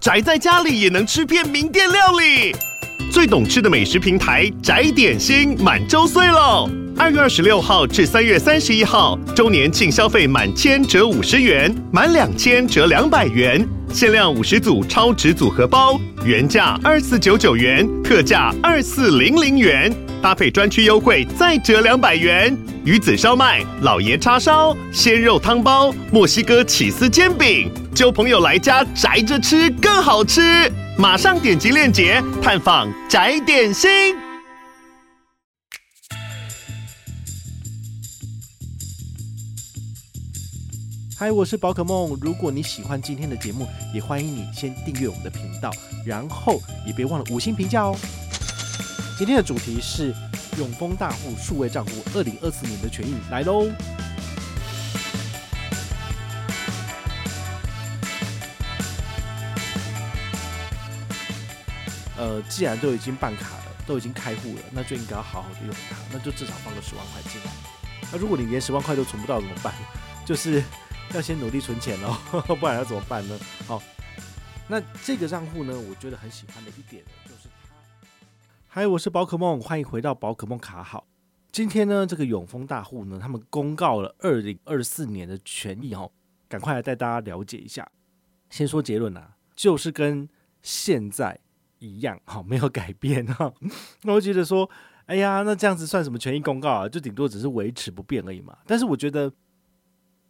宅在家里也能吃遍名店料理。最懂吃的美食平台宅点心满周岁喽！二月二十六号至三月三十一号，周年庆消费满千折五十元，满两千折两百元，限量五十组超值组合包，原价二四九九元，特价二四零零元，搭配专区优惠再折两百元。鱼子烧麦、老爷叉烧、鲜肉汤包、墨西哥起司煎饼，揪朋友来家宅着吃更好吃。马上点击链接探访宅点心。嗨，我是宝可梦。如果你喜欢今天的节目，也欢迎你先订阅我们的频道，然后也别忘了五星评价哦。今天的主题是永丰大户数位账户二零二四年的权益来喽。既然都已经办卡了，都已经开户了，那就应该要好好的用它，那就至少放个十万块进来。那如果你连十万块都存不到怎么办？就是要先努力存钱喽，不然要怎么办呢？好，那这个账户呢，我觉得很喜欢的一点呢，就是它。嗨，我是宝可梦，欢迎回到宝可梦卡好。今天呢，这个永丰大户呢，他们公告了二零二四年的权益哦，赶快来带大家了解一下。先说结论啊，就是跟现在。一样好，没有改变哈。那我觉得说，哎呀，那这样子算什么权益公告啊？就顶多只是维持不变而已嘛。但是我觉得，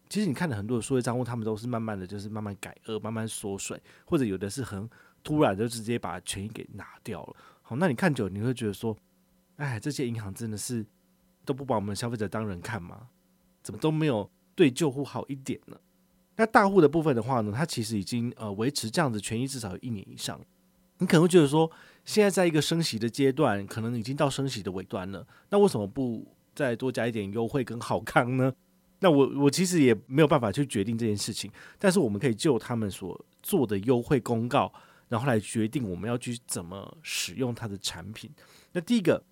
其实你看了很多的数位账户，他们都是慢慢的就是慢慢改恶、慢慢缩水，或者有的是很突然就直接把权益给拿掉了。好，那你看久，你会觉得说，哎，这些银行真的是都不把我们消费者当人看吗？怎么都没有对旧户好一点呢？那大户的部分的话呢，它其实已经呃维持这样子权益至少有一年以上。你可能会觉得说，现在在一个升息的阶段，可能已经到升息的尾端了，那为什么不再多加一点优惠跟好康呢？那我我其实也没有办法去决定这件事情，但是我们可以就他们所做的优惠公告，然后来决定我们要去怎么使用它的产品。那第一个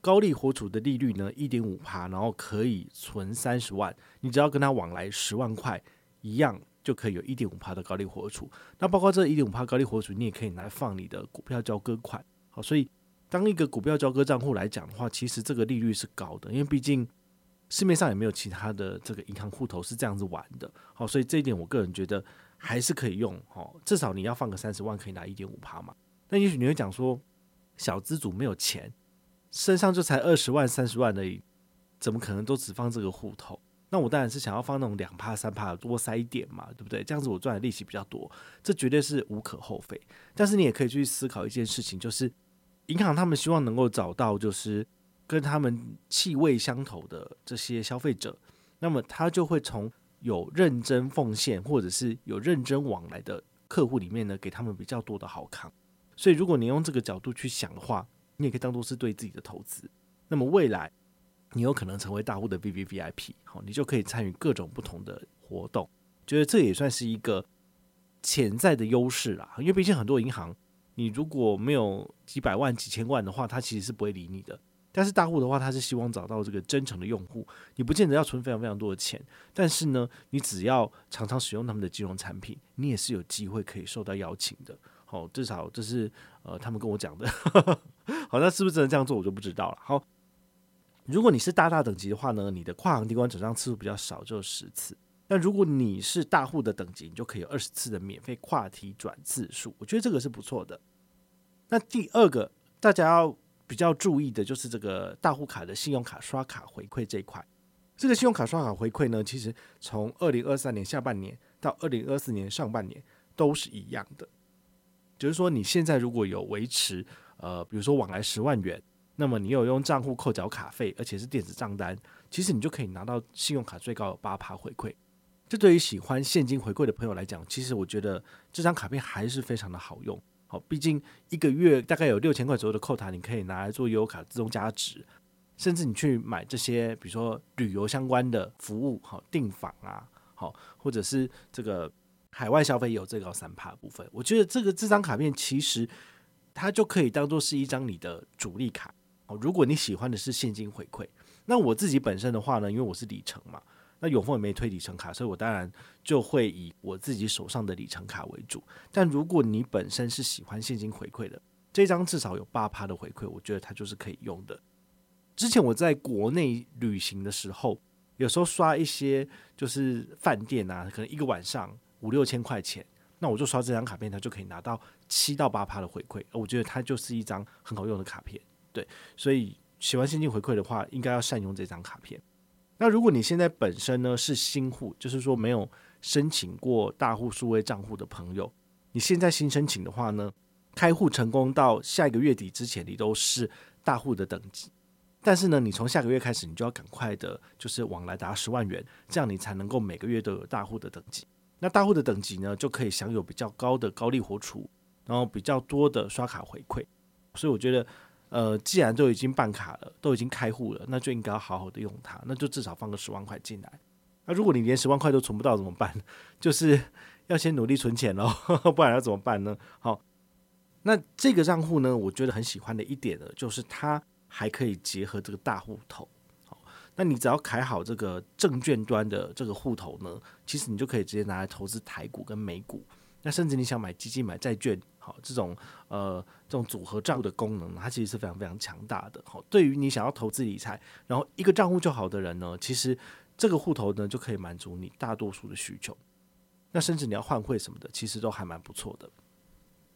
高利活储的利率呢，一点五趴，然后可以存三十万，你只要跟他往来十万块一样。就可以有一点五趴的高利活储，那包括这一点五趴高利活储，你也可以拿来放你的股票交割款。好，所以当一个股票交割账户来讲的话，其实这个利率是高的，因为毕竟市面上也没有其他的这个银行户头是这样子玩的。好，所以这一点我个人觉得还是可以用。好，至少你要放个三十万，可以拿一点五趴嘛。那也许你会讲说，小资主没有钱，身上就才二十万、三十万而已，怎么可能都只放这个户头？那我当然是想要放那种两趴三趴多塞一点嘛，对不对？这样子我赚的利息比较多，这绝对是无可厚非。但是你也可以去思考一件事情，就是银行他们希望能够找到就是跟他们气味相投的这些消费者，那么他就会从有认真奉献或者是有认真往来的客户里面呢，给他们比较多的好康。所以如果你用这个角度去想的话，你也可以当做是对自己的投资。那么未来。你有可能成为大户的 VVVIP，好，你就可以参与各种不同的活动，觉得这也算是一个潜在的优势啦。因为毕竟很多银行，你如果没有几百万、几千万的话，他其实是不会理你的。但是大户的话，他是希望找到这个真诚的用户，你不见得要存非常非常多的钱，但是呢，你只要常常使用他们的金融产品，你也是有机会可以受到邀请的。好，至少这是呃他们跟我讲的。好，那是不是真的这样做，我就不知道了。好。如果你是大大等级的话呢，你的跨行递关转账次数比较少，只有十次。那如果你是大户的等级，你就可以有二十次的免费跨提转次数。我觉得这个是不错的。那第二个大家要比较注意的就是这个大户卡的信用卡刷卡回馈这一块。这个信用卡刷卡回馈呢，其实从二零二三年下半年到二零二四年上半年都是一样的。就是说你现在如果有维持，呃，比如说往来十万元。那么你有用账户扣缴卡费，而且是电子账单，其实你就可以拿到信用卡最高有八趴回馈。这对于喜欢现金回馈的朋友来讲，其实我觉得这张卡片还是非常的好用。好，毕竟一个月大概有六千块左右的扣打，你可以拿来做悠游卡自动加值，甚至你去买这些比如说旅游相关的服务，好订房啊，好或者是这个海外消费也有最高三趴部分。我觉得这个这张卡片其实它就可以当做是一张你的主力卡。如果你喜欢的是现金回馈，那我自己本身的话呢，因为我是里程嘛，那永丰也没推里程卡，所以我当然就会以我自己手上的里程卡为主。但如果你本身是喜欢现金回馈的，这张至少有八趴的回馈，我觉得它就是可以用的。之前我在国内旅行的时候，有时候刷一些就是饭店啊，可能一个晚上五六千块钱，那我就刷这张卡片，它就可以拿到七到八趴的回馈。我觉得它就是一张很好用的卡片。对，所以喜欢现金回馈的话，应该要善用这张卡片。那如果你现在本身呢是新户，就是说没有申请过大户数位账户的朋友，你现在新申请的话呢，开户成功到下一个月底之前，你都是大户的等级。但是呢，你从下个月开始，你就要赶快的，就是往来达十万元，这样你才能够每个月都有大户的等级。那大户的等级呢，就可以享有比较高的高利活储，然后比较多的刷卡回馈。所以我觉得。呃，既然都已经办卡了，都已经开户了，那就应该要好好的用它，那就至少放个十万块进来。那如果你连十万块都存不到怎么办？就是要先努力存钱喽，不然要怎么办呢？好，那这个账户呢，我觉得很喜欢的一点呢，就是它还可以结合这个大户头。好，那你只要开好这个证券端的这个户头呢，其实你就可以直接拿来投资台股跟美股。那甚至你想买基金、买债券。好，这种呃，这种组合账户的功能，它其实是非常非常强大的。好，对于你想要投资理财，然后一个账户就好的人呢，其实这个户头呢就可以满足你大多数的需求。那甚至你要换汇什么的，其实都还蛮不错的。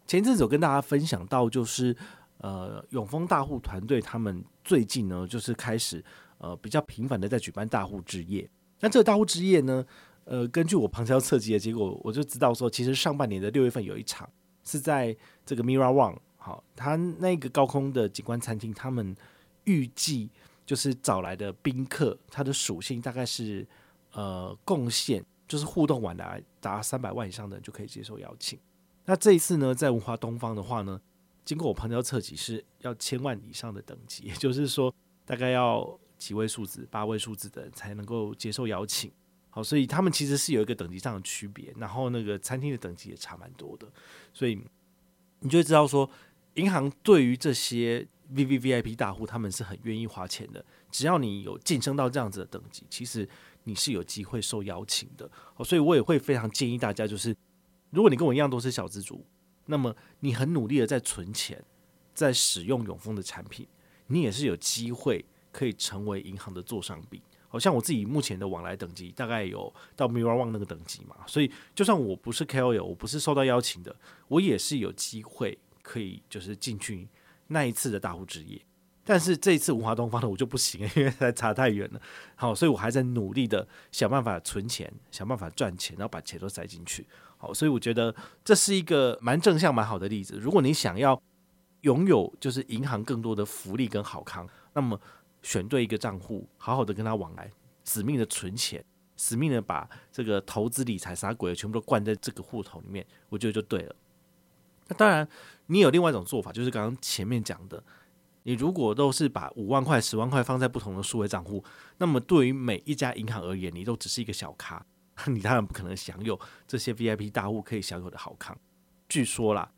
前阵子有跟大家分享到，就是呃，永丰大户团队他们最近呢，就是开始呃比较频繁的在举办大户之夜。那这个大户之夜呢，呃，根据我旁敲侧击的结果，我就知道说，其实上半年的六月份有一场。是在这个 Mira One，好，他那个高空的景观餐厅，他们预计就是找来的宾客，他的属性大概是呃贡献，就是互动完来达三百万以上的就可以接受邀请。那这一次呢，在文化东方的话呢，经过我旁敲侧击是要千万以上的等级，也就是说大概要几位数字、八位数字的才能够接受邀请。好，所以他们其实是有一个等级上的区别，然后那个餐厅的等级也差蛮多的，所以你就会知道说，银行对于这些 VVVIP 大户，他们是很愿意花钱的。只要你有晋升到这样子的等级，其实你是有机会受邀请的。好，所以我也会非常建议大家，就是如果你跟我一样都是小资族，那么你很努力的在存钱，在使用永丰的产品，你也是有机会可以成为银行的座上宾。好像我自己目前的往来等级大概有到 Mirror One 那个等级嘛，所以就算我不是 KOL，我不是受到邀请的，我也是有机会可以就是进去那一次的大户之夜。但是这一次文华东方的我就不行，因为差太远了。好，所以我还在努力的想办法存钱，想办法赚钱，然后把钱都塞进去。好，所以我觉得这是一个蛮正向、蛮好的例子。如果你想要拥有就是银行更多的福利跟好康，那么。选对一个账户，好好的跟他往来，死命的存钱，死命的把这个投资理财啥鬼的全部都灌在这个户头里面，我觉得就对了。那当然，你有另外一种做法，就是刚刚前面讲的，你如果都是把五万块、十万块放在不同的数位账户，那么对于每一家银行而言，你都只是一个小咖，你当然不可能享有这些 VIP 大户可以享有的好康。据说啦，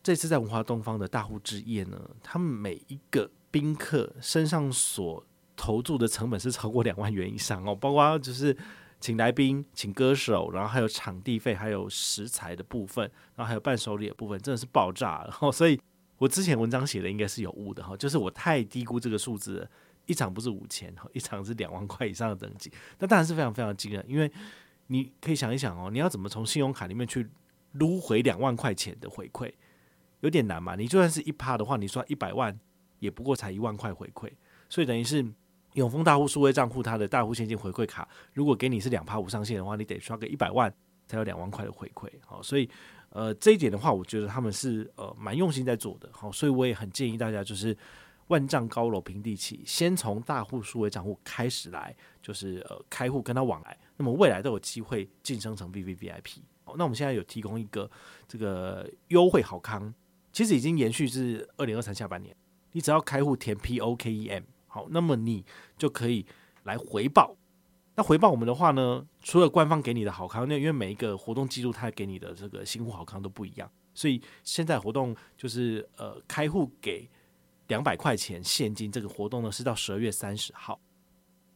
这次在文华东方的大户之夜呢，他们每一个。宾客身上所投注的成本是超过两万元以上哦，包括就是请来宾、请歌手，然后还有场地费、还有食材的部分，然后还有伴手礼的部分，真的是爆炸了。哦，所以我之前文章写的应该是有误的哈，就是我太低估这个数字了。一场不是五千，一场是两万块以上的等级，那当然是非常非常惊人。因为你可以想一想哦，你要怎么从信用卡里面去撸回两万块钱的回馈，有点难嘛。你就算是一趴的话，你刷一百万。也不过才一万块回馈，所以等于是永丰大户数位账户它的大户现金回馈卡，如果给你是两趴五上限的话，你得刷个一百万才有两万块的回馈。好，所以呃这一点的话，我觉得他们是呃蛮用心在做的。好，所以我也很建议大家就是万丈高楼平地起，先从大户数位账户开始来，就是呃开户跟他往来，那么未来都有机会晋升成 VVVIP。那我们现在有提供一个这个优惠好康，其实已经延续至二零二三下半年。你只要开户填 P O K E M 好，那么你就可以来回报。那回报我们的话呢，除了官方给你的好康，那因为每一个活动记录它给你的这个新户好康都不一样，所以现在活动就是呃开户给两百块钱现金，这个活动呢是到十二月三十号。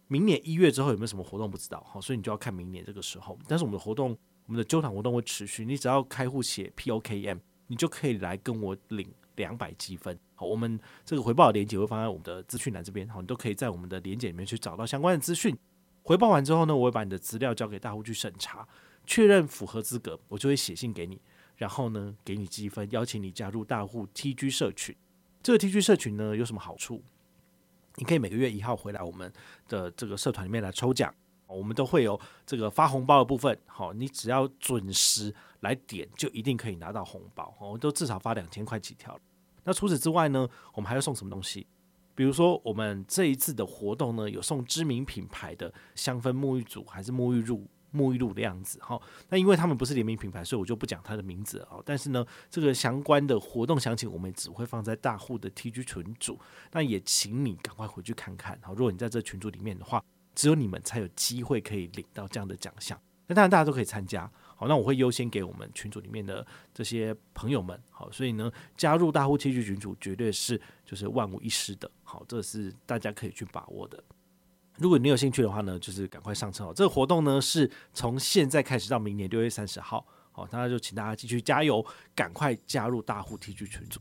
明年一月之后有没有什么活动不知道，好，所以你就要看明年这个时候。但是我们的活动，我们的揪团活动会持续，你只要开户写 P O K E M，你就可以来跟我领两百积分。好，我们这个回报的链接会放在我们的资讯栏这边，好，你都可以在我们的链接里面去找到相关的资讯。回报完之后呢，我会把你的资料交给大户去审查，确认符合资格，我就会写信给你，然后呢给你积分，邀请你加入大户 TG 社群。这个 TG 社群呢有什么好处？你可以每个月一号回来我们的这个社团里面来抽奖，我们都会有这个发红包的部分。好，你只要准时来点，就一定可以拿到红包。我们都至少发两千块起跳。那除此之外呢，我们还要送什么东西？比如说我们这一次的活动呢，有送知名品牌的香氛沐浴组，还是沐浴乳？沐浴露的样子，哈，那因为他们不是联名品牌，所以我就不讲它的名字啊。但是呢，这个相关的活动详情，我们只会放在大户的 TG 群组。那也请你赶快回去看看。好，如果你在这群组里面的话，只有你们才有机会可以领到这样的奖项。那当然大家都可以参加。好，那我会优先给我们群组里面的这些朋友们。好，所以呢，加入大户 TG 群组绝对是就是万无一失的。好，这是大家可以去把握的。如果你有兴趣的话呢，就是赶快上车哦。这个活动呢是从现在开始到明年六月三十号，好，那就请大家继续加油，赶快加入大户 TG 群组。